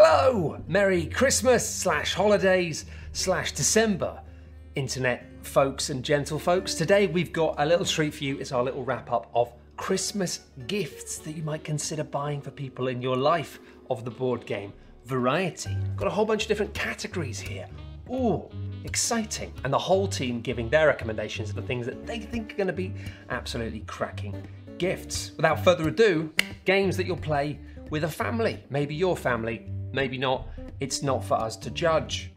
Hello! Merry Christmas slash holidays slash December, internet folks and gentle folks. Today we've got a little treat for you. It's our little wrap up of Christmas gifts that you might consider buying for people in your life of the board game variety. Got a whole bunch of different categories here. Ooh, exciting. And the whole team giving their recommendations of the things that they think are going to be absolutely cracking gifts. Without further ado, games that you'll play with a family. Maybe your family, maybe not. It's not for us to judge.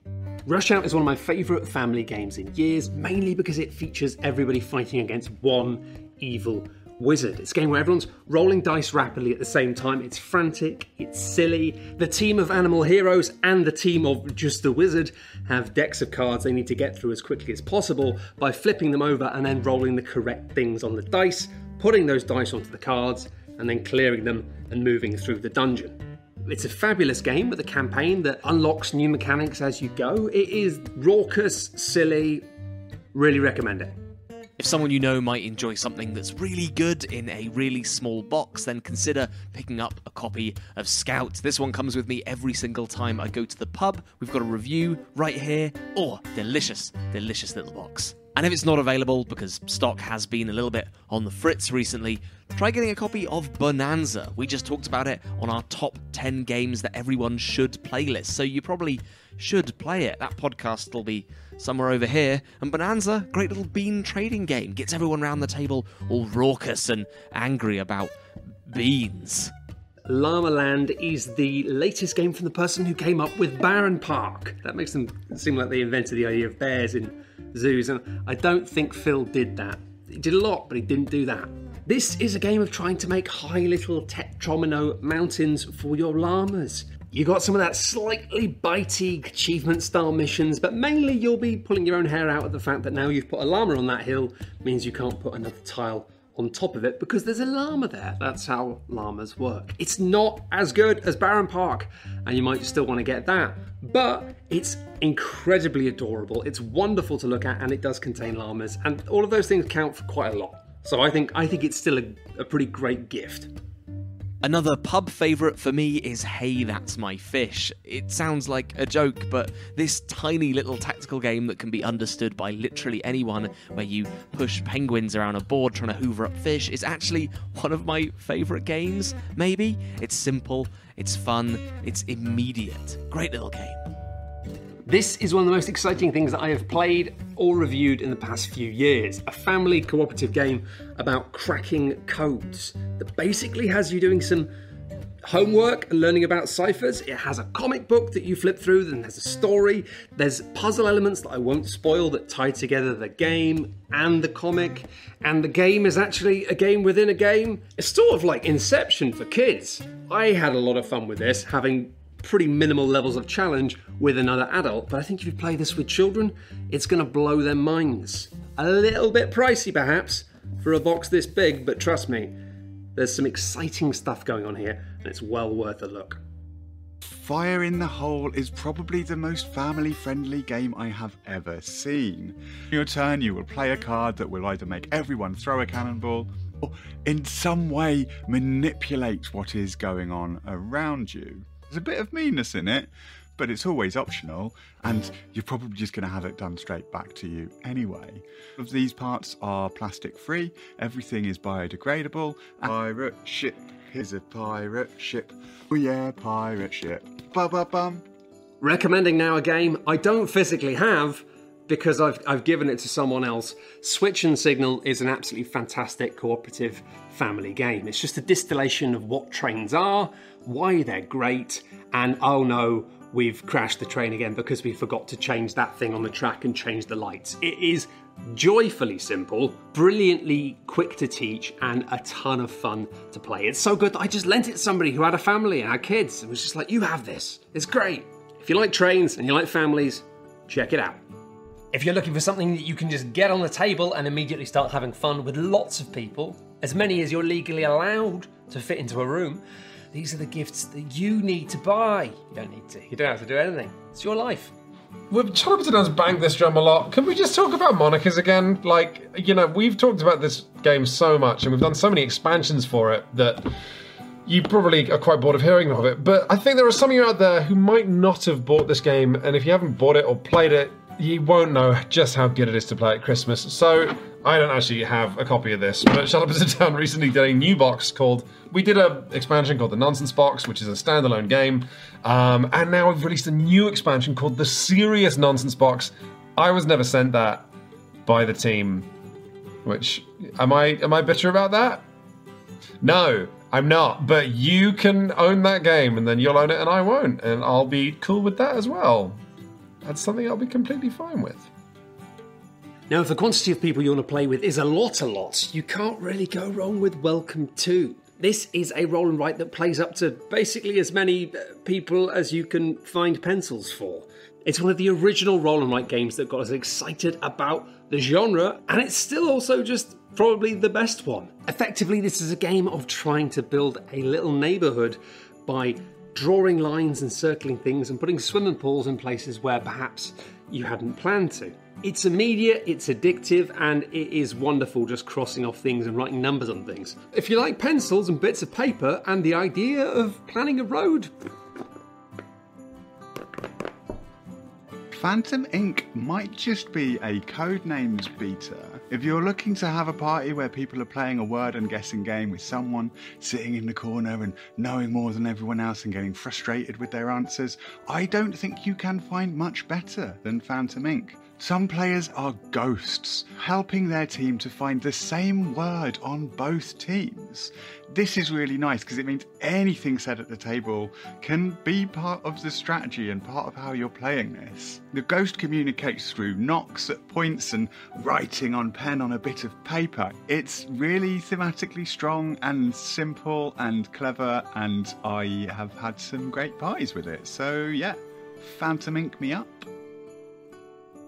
Rush Out is one of my favourite family games in years, mainly because it features everybody fighting against one evil wizard. It's a game where everyone's rolling dice rapidly at the same time. It's frantic, it's silly. The team of animal heroes and the team of just the wizard have decks of cards they need to get through as quickly as possible by flipping them over and then rolling the correct things on the dice, putting those dice onto the cards, and then clearing them and moving through the dungeon. It's a fabulous game with a campaign that unlocks new mechanics as you go. It is raucous, silly, really recommend it. If someone you know might enjoy something that's really good in a really small box, then consider picking up a copy of Scout. This one comes with me every single time I go to the pub. We've got a review right here. Oh, delicious, delicious little box. And if it's not available because stock has been a little bit on the fritz recently, try getting a copy of Bonanza. We just talked about it on our top 10 games that everyone should playlist, so you probably should play it. That podcast will be somewhere over here. And Bonanza, great little bean trading game, gets everyone around the table all raucous and angry about beans. Llama Land is the latest game from the person who came up with Bärenpark. That makes them seem like they invented the idea of bears in zoos, and I don't think Phil did that. He did a lot, but he didn't do that. This is a game of trying to make high little tetromino mountains for your llamas. You got some of that slightly bitey achievement style missions, but mainly you'll be pulling your own hair out at the fact that now you've put a llama on that hill means you can't put another tile on top of it because there's a llama there. That's how llamas work. It's not as good as Bärenpark, and you might still want to get that, but it's incredibly adorable. It's wonderful to look at, and it does contain llamas, and all of those things count for quite a lot. So I think I think it's still a, a pretty great gift. Another pub favourite for me is Hey That's My Fish. It sounds like a joke, but this tiny little tactical game that can be understood by literally anyone, where you push penguins around a board trying to hoover up fish, is actually one of my favourite games, maybe. It's simple, it's fun, it's immediate. Great little game. This is one of the most exciting things that I have played or reviewed in the past few years. A family cooperative game about cracking codes that basically has you doing some homework and learning about ciphers. It has a comic book that you flip through, then there's a story. There's puzzle elements that I won't spoil that tie together the game and the comic. And the game is actually a game within a game. It's sort of like Inception for kids. I had a lot of fun with this, having pretty minimal levels of challenge with another adult. But I think if you play this with children, it's going to blow their minds. A little bit pricey, perhaps, for a box this big, but trust me, there's some exciting stuff going on here, and it's well worth a look. Fire in the Hole is probably the most family friendly game I have ever seen. In your turn, you will play a card that will either make everyone throw a cannonball or in some way manipulate what is going on around you. There's a bit of meanness in it, but it's always optional, and you're probably just going to have it done straight back to you anyway. These parts are plastic free, everything is biodegradable. Pirate ship, here's a pirate ship. Oh yeah, pirate ship. Ba ba bum. Recommending now a game I don't physically have because I've, I've given it to someone else. Switch and Signal is an absolutely fantastic cooperative family game. It's just a distillation of what trains are, why they're great, and oh no, we've crashed the train again because we forgot to change that thing on the track and change the lights. It is joyfully simple, brilliantly quick to teach, and a ton of fun to play. It's so good that I just lent it to somebody who had a family and had kids. It was just like, you have this. It's great. If you like trains and you like families, check it out. If you're looking for something that you can just get on the table and immediately start having fun with lots of people, as many as you're legally allowed to fit into a room, these are the gifts that you need to buy. You don't need to. You don't have to do anything. It's your life. Well, Charlton has banged this drum a lot. Can we just talk about Monikers again? Like, you know, we've talked about this game so much and we've done so many expansions for it that you probably are quite bored of hearing of it, but I think there are some of you out there who might not have bought this game, and if you haven't bought it or played it, you won't know just how good it is to play at Christmas. So I don't actually have a copy of this, but Shut Up and Sit Down recently did a new box called. We did a expansion called the Nonsense Box, which is a standalone game, um, and now we've released a new expansion called the Serious Nonsense Box. I was never sent that by the team, which am I am I bitter about that? No, I'm not. But you can own that game, and then you'll own it, and I won't, and I'll be cool with that as well. That's something I'll be completely fine with. Now, if the quantity of people you want to play with is a lot, a lot, you can't really go wrong with Welcome to. This is a roll and write that plays up to basically as many uh, people as you can find pencils for. It's one of the original roll and write games that got us excited about the genre, and it's still also just probably the best one. Effectively, this is a game of trying to build a little neighborhood by drawing lines and circling things and putting swimming pools in places where perhaps you hadn't planned to. It's immediate, it's addictive, and it is wonderful just crossing off things and writing numbers on things. If you like pencils and bits of paper and the idea of planning a road, Phantom Ink. might just be a codenames beta. If you're looking to have a party where people are playing a word and guessing game with someone sitting in the corner and knowing more than everyone else and getting frustrated with their answers, I don't think you can find much better than Phantom Ink. Some players are ghosts, helping their team to find the same word on both teams. This is really nice because it means anything said at the table can be part of the strategy and part of how you're playing this. The ghost communicates through knocks at points and writing on pen on a bit of paper. It's really thematically strong and simple and clever, and I have had some great parties with it. So, yeah, Phantom Ink me up.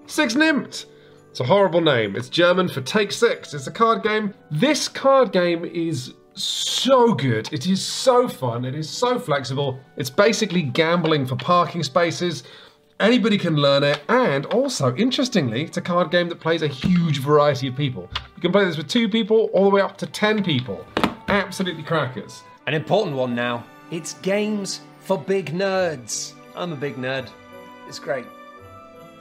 Six Nimmt! It's a horrible name. It's German for Take Six. It's a card game. This card game is so good. It is so fun. It is so flexible. It's basically gambling for parking spaces. Anybody can learn it, and also, interestingly, it's a card game that plays a huge variety of people. You can play this with two people, all the way up to ten people. Absolutely crackers. an important one now it's games for big nerds. I'm a big nerd. It's great.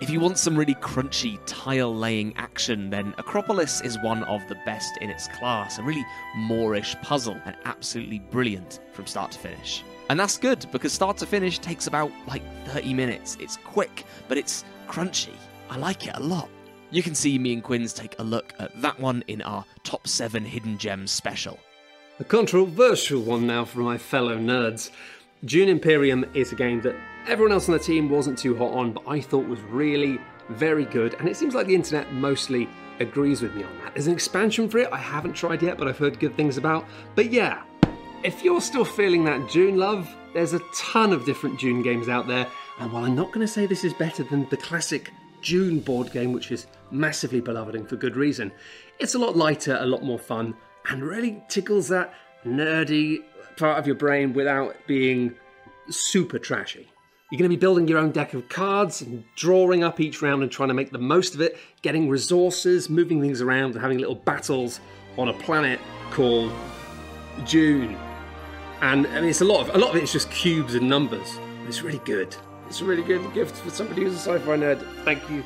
If you want some really crunchy tile laying action, then Akropolis is one of the best in its class. A really moreish puzzle and absolutely brilliant from start to finish. And that's good because start to finish takes about like 30 minutes. It's quick, but it's crunchy. I like it a lot. You can see me and Quinns take a look at that one in our top 7 hidden gems special. A controversial one now for my fellow nerds. Dune Imperium is a game that everyone else on the team wasn't too hot on, but I thought was really very good, and it seems like the internet mostly agrees with me on that. There's an expansion for it I haven't tried yet, but I've heard good things about. But yeah, if you're still feeling that Dune love, there's a ton of different Dune games out there, and while I'm not going to say this is better than the classic Dune board game, which is massively beloved and for good reason, it's a lot lighter, a lot more fun, and really tickles that nerdy part of your brain without being super trashy. You're going to be building your own deck of cards and drawing up each round and trying to make the most of it, getting resources, moving things around, and having little battles on a planet called Dune. And I mean, it's a lot of a lot of it is just cubes and numbers. It's really good. It's a really good gift for somebody who's a sci-fi nerd. Thank you.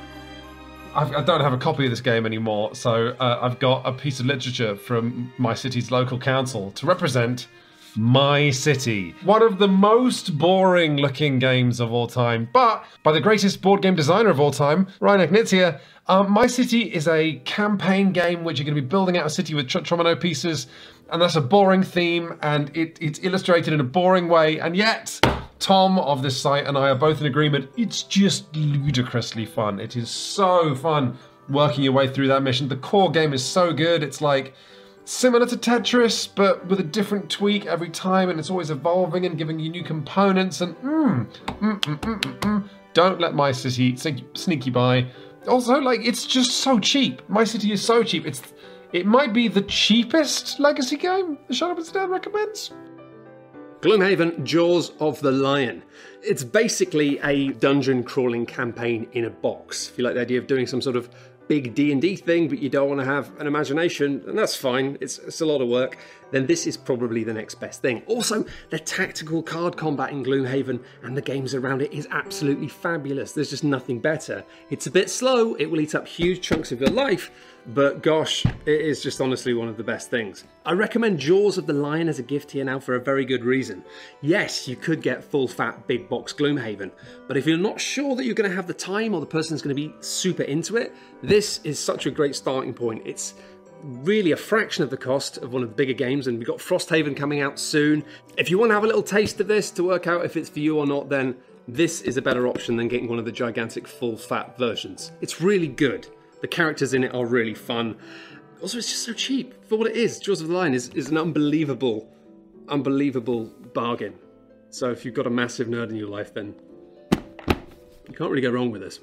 I don't have a copy of this game anymore, so uh, I've got a piece of literature from my city's local council to represent my City. One of the most boring looking games of all time, but by the greatest board game designer of all time, Reiner Knizia. Um, my City is a campaign game which you're going to be building out a city with tr- Tromino pieces, and that's a boring theme, and it, it's illustrated in a boring way, and yet Tom of this site and I are both in agreement. It's just ludicrously fun. It is so fun working your way through that mission. The core game is so good. It's like similar to Tetris, but with a different tweak every time, and it's always evolving and giving you new components. And mm, mm, mm, mm, mm, don't let My City sneak, sneaky by. Also, like it's just so cheap. My City is so cheap. It's it might be the cheapest legacy game the Shut Up and Stand recommends. Gloomhaven Jaws of the Lion. It's basically a dungeon crawling campaign in a box. If you like the idea of doing some sort of big D&D thing but you don't want to have an imagination, and that's fine. It's, it's a lot of work. Then this is probably the next best thing. Also, the tactical card combat in Gloomhaven and the games around it is absolutely fabulous. There's just nothing better. It's a bit slow, it will eat up huge chunks of your life, but gosh, it is just honestly one of the best things. I recommend Jaws of the Lion as a gift here now for a very good reason. Yes, you could get full fat big box Gloomhaven, but if you're not sure that you're going to have the time or the person's going to be super into it, this is such a great starting point. It's really a fraction of the cost of one of the bigger games, and we've got Frosthaven coming out soon. If you want to have a little taste of this to work out if it's for you or not, then this is a better option than getting one of the gigantic full fat versions. It's really good. The characters in it are really fun. Also, it's just so cheap for what it is. Jaws of the Lion is, is an unbelievable, unbelievable bargain. So if you've got a massive nerd in your life, then you can't really go wrong with this.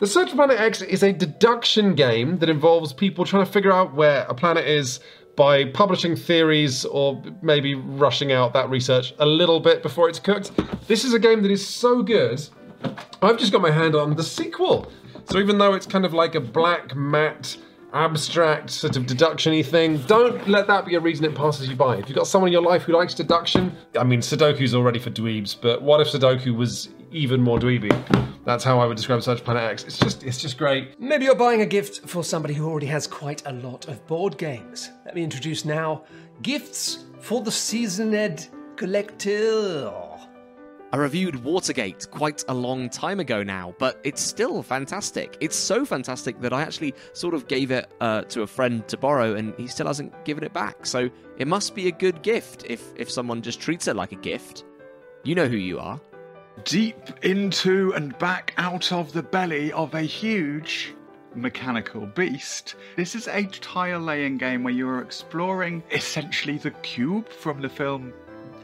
The Search for Planet X is a deduction game that involves people trying to figure out where a planet is by publishing theories or maybe rushing out that research a little bit before it's cooked. This is a game that is so good. I've just got my hand on the sequel. So even though it's kind of like a black matte abstract sort of deduction-y thing, don't let that be a reason it passes you by. If you've got someone in your life who likes deduction, I mean Sudoku's already for dweebs, but what if Sudoku was even more dweeby? That's how I would describe Search Planet X. It's just it's just great. Maybe you're buying a gift for somebody who already has quite a lot of board games. Let me introduce now gifts for the seasoned collector. I reviewed Watergate quite a long time ago now, but it's still fantastic. It's so fantastic that I actually sort of gave it uh, to a friend to borrow, and he still hasn't given it back. So it must be a good gift if if someone just treats it like a gift. You know who you are. Deep into and back out of the belly of a huge mechanical beast. This is a tile laying game where you are exploring essentially the cube from the film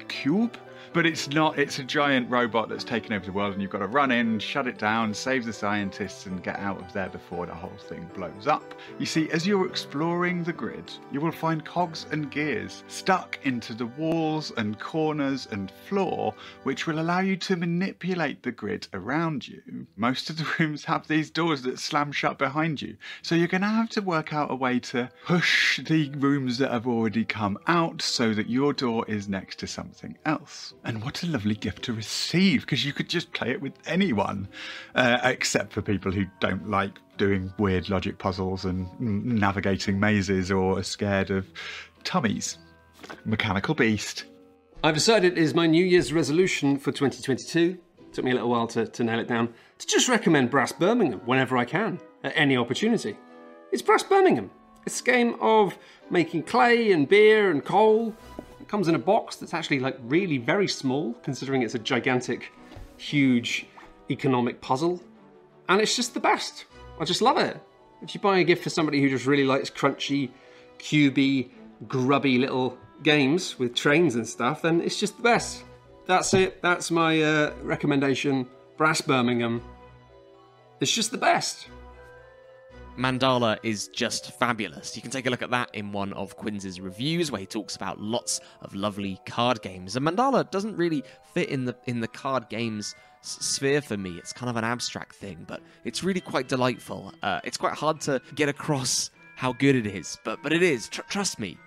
Cube but it's not. It's a giant robot that's taken over the world, and you've got to run in, shut it down, save the scientists, and get out of there before the whole thing blows up. You see, as you're exploring the grid, you will find cogs and gears stuck into the walls and corners and floor, which will allow you to manipulate the grid around you. Most of the rooms have these doors that slam shut behind you, so you're going to have to work out a way to push the rooms that have already come out so that your door is next to something else. And what a lovely gift to receive because you could just play it with anyone, uh, except for people who don't like doing weird logic puzzles and navigating mazes or are scared of tummies. Mechanical Beast. I've decided it is my New Year's resolution for 2022. Took me a little while to, to nail it down. To just recommend Brass Birmingham whenever I can, at any opportunity. It's Brass Birmingham. It's a game of making clay and beer and coal it comes in a box that's actually like really very small, considering it's a gigantic, huge economic puzzle. And it's just the best. I just love it. If you buy a gift for somebody who just really likes crunchy, cubey, grubby little games with trains and stuff, then it's just the best. That's it. That's my uh, recommendation. Brass Birmingham. It's just the best. Mandala is just fabulous. You can take a look at that in one of Quinn's reviews where he talks about lots of lovely card games. And Mandala doesn't really fit in the in the card games sphere for me. It's kind of an abstract thing, but it's really quite delightful. Uh, it's quite hard to get across how good it is, but but it is. Tr- trust me,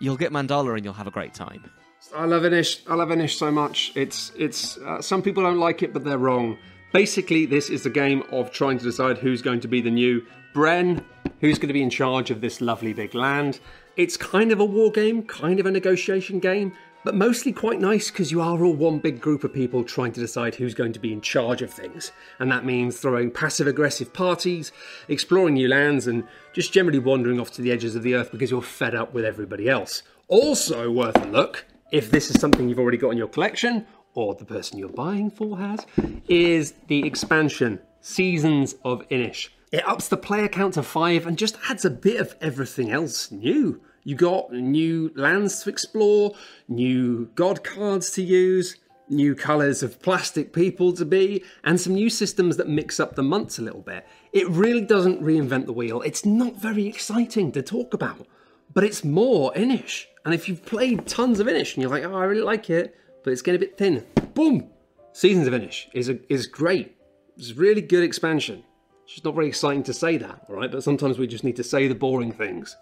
you'll get Mandala and you'll have a great time. I love Inis. I love Inis so much. It's it's uh, some people don't like it, but they're wrong. Basically, this is the game of trying to decide who's going to be the new Brenn, who's going to be in charge of this lovely big land. It's kind of a war game, kind of a negotiation game, but mostly quite nice because you are all one big group of people trying to decide who's going to be in charge of things. And that means throwing passive aggressive parties, exploring new lands, and just generally wandering off to the edges of the earth because you're fed up with everybody else. Also worth a look, if this is something you've already got in your collection, or the person you're buying for has, is the expansion Seasons of Inis. It ups the player count to five and just adds a bit of everything else new. You got new lands to explore, new god cards to use, new colours of plastic people to be, and some new systems that mix up the months a little bit. It really doesn't reinvent the wheel. It's not very exciting to talk about, but it's more Inis. And if you've played tons of Inis and you're like, oh, I really like it, but it's getting a bit thin, boom! Seasons of Inis is, a, is great. It's a really good expansion. It's just not very exciting to say that, all right? But sometimes we just need to say the boring things.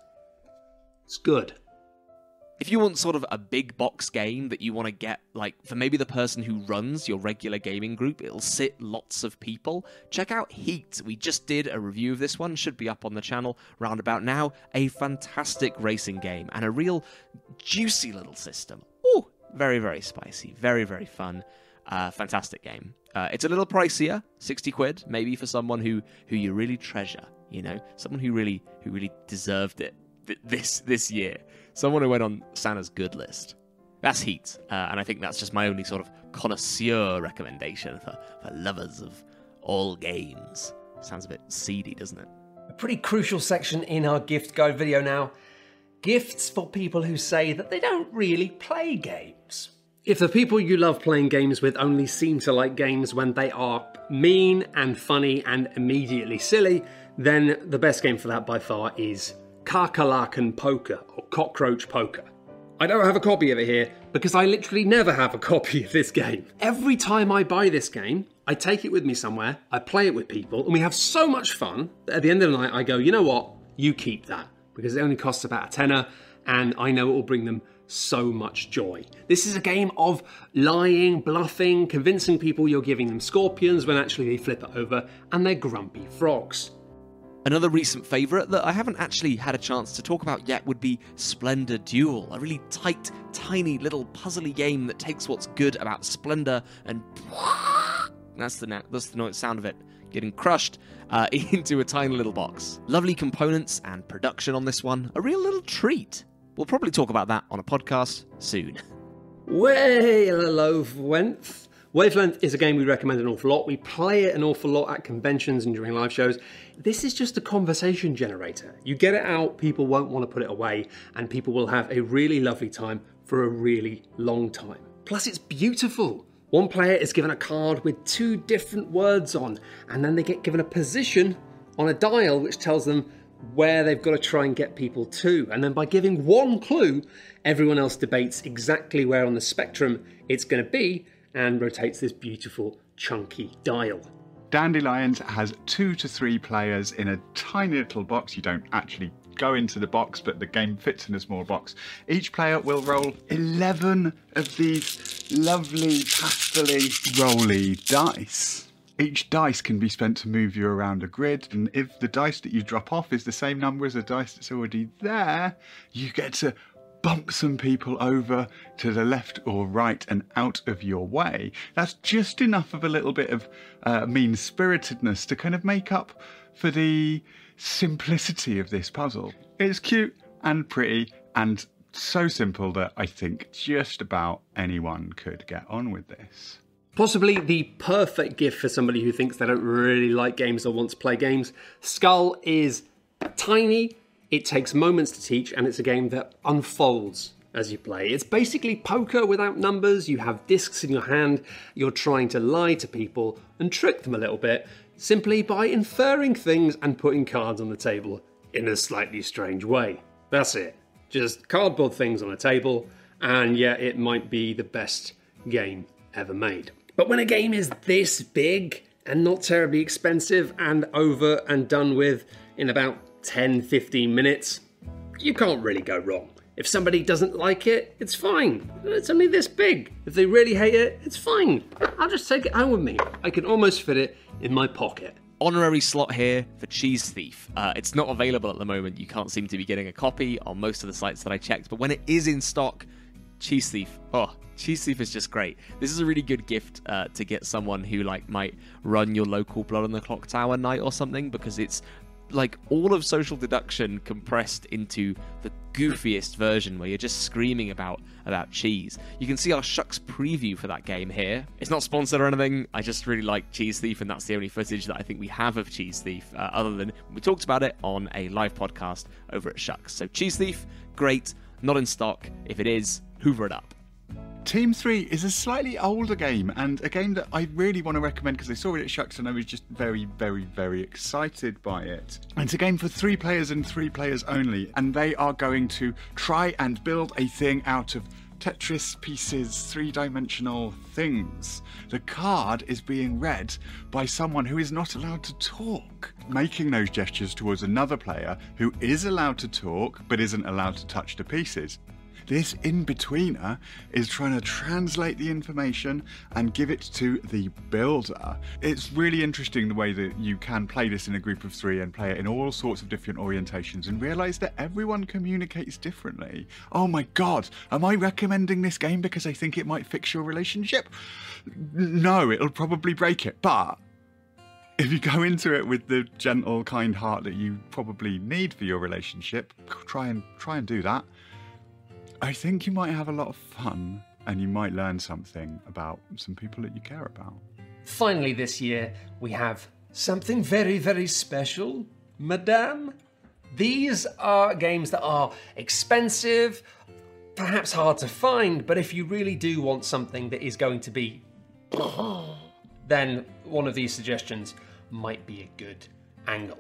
It's good. If you want sort of a big box game that you want to get, like, for maybe the person who runs your regular gaming group, it'll sit lots of people, check out Heat. We just did a review of this one, should be up on the channel round about now. A fantastic racing game and a real juicy little system. Very, very spicy, very, very fun. Uh, fantastic game. Uh, it's a little pricier, 60 quid, maybe for someone who, who you really treasure, you know, someone who really, who really deserved it th- this, this year someone who went on Santa's good list. That's Heat, uh, and I think that's just my only sort of connoisseur recommendation for, for lovers of all games. Sounds a bit seedy, doesn't it? A pretty crucial section in our gift guide video now. Gifts for people who say that they don't really play games. If the people you love playing games with only seem to like games when they are mean and funny and immediately silly, then the best game for that by far is Kakerlaken Poker or Cockroach Poker. I don't have a copy of it here because I literally never have a copy of this game. Every time I buy this game, I take it with me somewhere, I play it with people, and we have so much fun that at the end of the night I go, you know what, you keep that because it only costs about a tenner and I know it will bring them so much joy. This is a game of lying, bluffing, convincing people you're giving them scorpions when actually they flip it over and they're grumpy frogs. Another recent favourite that I haven't actually had a chance to talk about yet would be Splendor Duel, a really tight, tiny little puzzly game that takes what's good about Splendor and that's the that's the sound of it getting crushed uh, into a tiny little box. Lovely components and production on this one, a real little treat. We'll probably talk about that on a podcast soon. Hello, Wentz. Wavelength is a game we recommend an awful lot. We play it an awful lot at conventions and during live shows. This is just a conversation generator. You get it out, people won't want to put it away, and people will have a really lovely time for a really long time. Plus, it's beautiful. One player is given a card with two different words on, and then they get given a position on a dial which tells them where they've got to try and get people to. And then by giving one clue, everyone else debates exactly where on the spectrum it's going to be and rotates this beautiful chunky dial. Dandelions has two to three players in a tiny little box. You don't actually go into the box, but the game fits in a small box. Each player will roll 11 of these lovely, pastely, rolly dice. Each dice can be spent to move you around a grid, and if the dice that you drop off is the same number as the dice that's already there, you get to bump some people over to the left or right and out of your way, that's just enough of a little bit of uh, mean spiritedness to kind of make up for the simplicity of this puzzle. It's cute and pretty and so simple that I think just about anyone could get on with this. Possibly the perfect gift for somebody who thinks they don't really like games or want to play games. Skull is tiny, it takes moments to teach, and it's a game that unfolds as you play. It's basically poker without numbers. You have discs in your hand. You're trying to lie to people and trick them a little bit simply by inferring things and putting cards on the table in a slightly strange way. That's it. Just cardboard things on a table, and yeah, it might be the best game ever made. But when a game is this big and not terribly expensive and over and done with in about 10 15 minutes, you can't really go wrong. If somebody doesn't like it, it's fine. It's only this big. If they really hate it, it's fine. I'll just take it home with me. I can almost fit it in my pocket. Honorary slot here for Cheese Thief. Uh, it's not available at the moment. You can't seem to be getting a copy on most of the sites that I checked, but when it is in stock, Cheese Thief. Oh, Cheese Thief is just great. This is a really good gift uh, to get someone who like might run your local Blood on the Clock Tower night or something because it's like all of social deduction compressed into the goofiest version where you're just screaming about about cheese. You can see our SHUX preview for that game here. It's not sponsored or anything. I just really like Cheese Thief, and that's the only footage that I think we have of Cheese Thief, uh, other than we talked about it on a live podcast over at SHUX. So Cheese Thief, great, not in stock. If it is, hoover it up. Team 3 is a slightly older game and a game that I really want to recommend because I saw it at SHUX and I was just very, very, very excited by it. It's a game for three players and three players only, and they are going to try and build a thing out of Tetris pieces, three dimensional things. The card is being read by someone who is not allowed to talk, making those gestures towards another player who is allowed to talk but isn't allowed to touch the pieces. This in betweener is trying to translate the information and give it to the builder. It's really interesting the way that you can play this in a group of three and play it in all sorts of different orientations and realize that everyone communicates differently. Oh my god, am I recommending this game because I think it might fix your relationship? No, it'll probably break it, but if you go into it with the gentle, kind heart that you probably need for your relationship, try and try and do that. I think you might have a lot of fun and you might learn something about some people that you care about. Finally, this year, we have something very, very special, Madame. These are games that are expensive, perhaps hard to find, but if you really do want something that is going to be then one of these suggestions might be a good angle.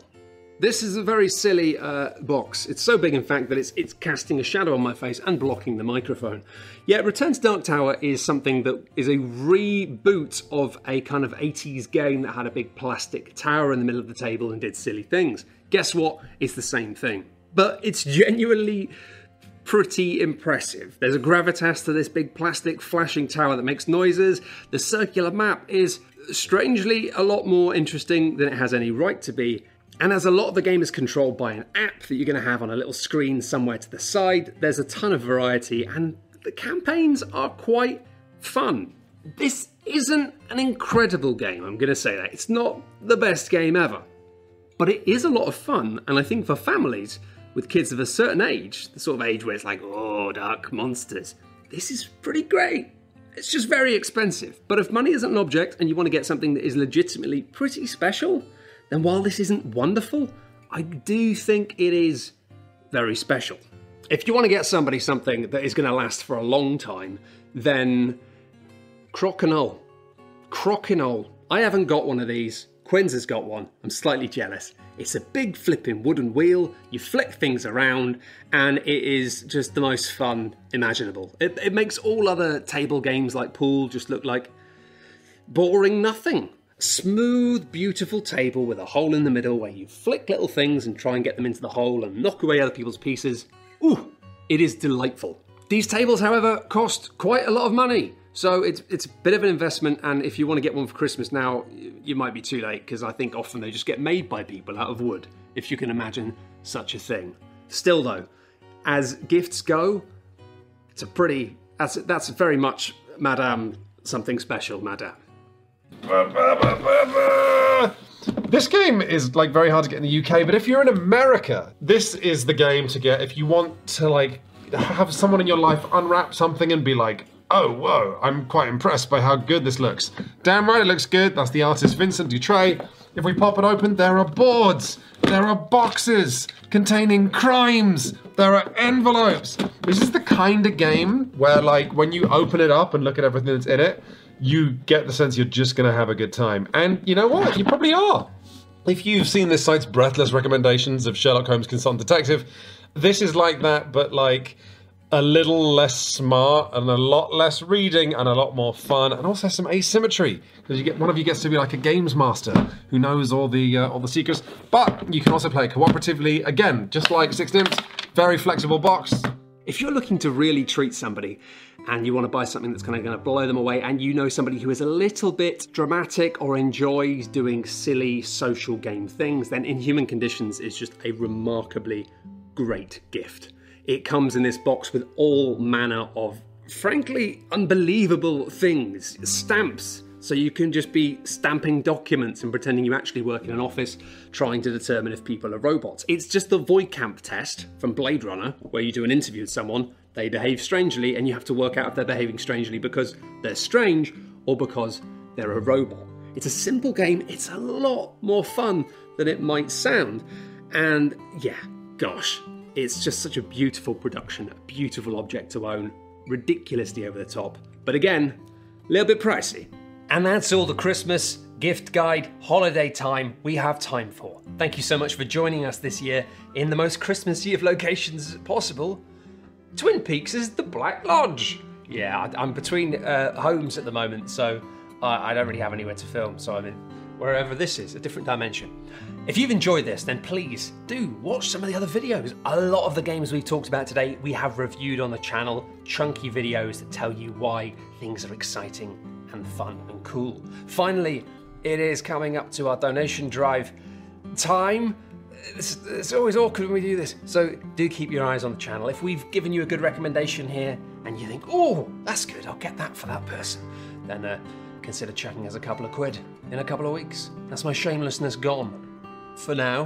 This is a very silly uh, box. It's so big, in fact, that it's it's casting a shadow on my face and blocking the microphone. Yet Return to Dark Tower is something that is a reboot of a kind of 80s game that had a big plastic tower in the middle of the table and did silly things. Guess what? It's the same thing. But it's genuinely pretty impressive. There's a gravitas to this big plastic flashing tower that makes noises. The circular map is strangely a lot more interesting than it has any right to be. And as a lot of the game is controlled by an app that you're going to have on a little screen somewhere to the side, there's a ton of variety and the campaigns are quite fun. This isn't an incredible game, I'm going to say that. It's not the best game ever. But it is a lot of fun, and I think for families with kids of a certain age, the sort of age where it's like, oh, dark monsters, this is pretty great. It's just very expensive. But if money isn't an object and you want to get something that is legitimately pretty special, then while this isn't wonderful, I do think it is very special. If you want to get somebody something that is going to last for a long time, then Crokinole. Crokinole. I haven't got one of these. Quinns has got one. I'm slightly jealous. It's a big flipping wooden wheel. You flick things around, and it is just the most fun imaginable. It, it makes all other table games like pool just look like boring nothing. Smooth, beautiful table with a hole in the middle where you flick little things and try and get them into the hole and knock away other people's pieces. Ooh, it is delightful. These tables, however, cost quite a lot of money. So it's it's a bit of an investment, and if you want to get one for Christmas now, you might be too late because I think often they just get made by people out of wood, if you can imagine such a thing. Still, though, as gifts go, it's a pretty that's that's very much Madame something special, Madame. This game is like very hard to get in the UK, but if you're in America, this is the game to get if you want to like have someone in your life unwrap something and be like, oh, whoa, I'm quite impressed by how good this looks. Damn right, it looks good. That's the artist Vincent Dutrait. If we pop it open, there are boards, there are boxes containing crimes, there are envelopes. This is the kind of game where, like, when you open it up and look at everything that's in it, you get the sense you're just going to have a good time. And you know what? You probably are. If you've seen this site's breathless recommendations of Sherlock Holmes Consultant Detective, this is like that, but like a little less smart and a lot less reading and a lot more fun and also some asymmetry because you get one of you gets to be like a games master who knows all the uh, all the secrets but you can also play cooperatively again just like six nimmt very flexible box If you're looking to really treat somebody and you want to buy something that's kind of going to blow them away, and you know somebody who is a little bit dramatic or enjoys doing silly social game things, then Inhuman Conditions is just a remarkably great gift. It comes in this box with all manner of, frankly, unbelievable things stamps. So you can just be stamping documents and pretending you actually work in an office trying to determine if people are robots. It's just the Voight-Kampff test from Blade Runner, where you do an interview with someone, they behave strangely, and you have to work out if they're behaving strangely because they're strange or because they're a robot. It's a simple game, it's a lot more fun than it might sound. And yeah, gosh, it's just such a beautiful production, a beautiful object to own, ridiculously over the top. But again, a little bit pricey. And that's all the Christmas gift guide holiday time we have time for. Thank you so much for joining us this year in the most Christmassy of locations possible. Twin Peaks is the Black Lodge. Yeah, I- I'm between uh, homes at the moment, so I, I don't really have anywhere to film. So I'm in wherever this is, a different dimension. If you've enjoyed this, then please do watch some of the other videos. A lot of the games we've talked about today, we have reviewed on the channel, chunky videos that tell you why things are exciting and fun and cool. Finally, it is coming up to our donation drive time. It's, it's always awkward when we do this, so do keep your eyes on the channel. If we've given you a good recommendation here and you think, oh, that's good, I'll get that for that person, then uh, consider chucking us a couple of quid in a couple of weeks. That's my shamelessness gone. For now,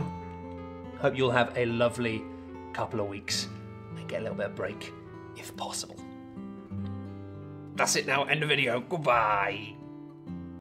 hope you'll have a lovely couple of weeks and get a little bit of break if possible. That's it now, end of video. Goodbye.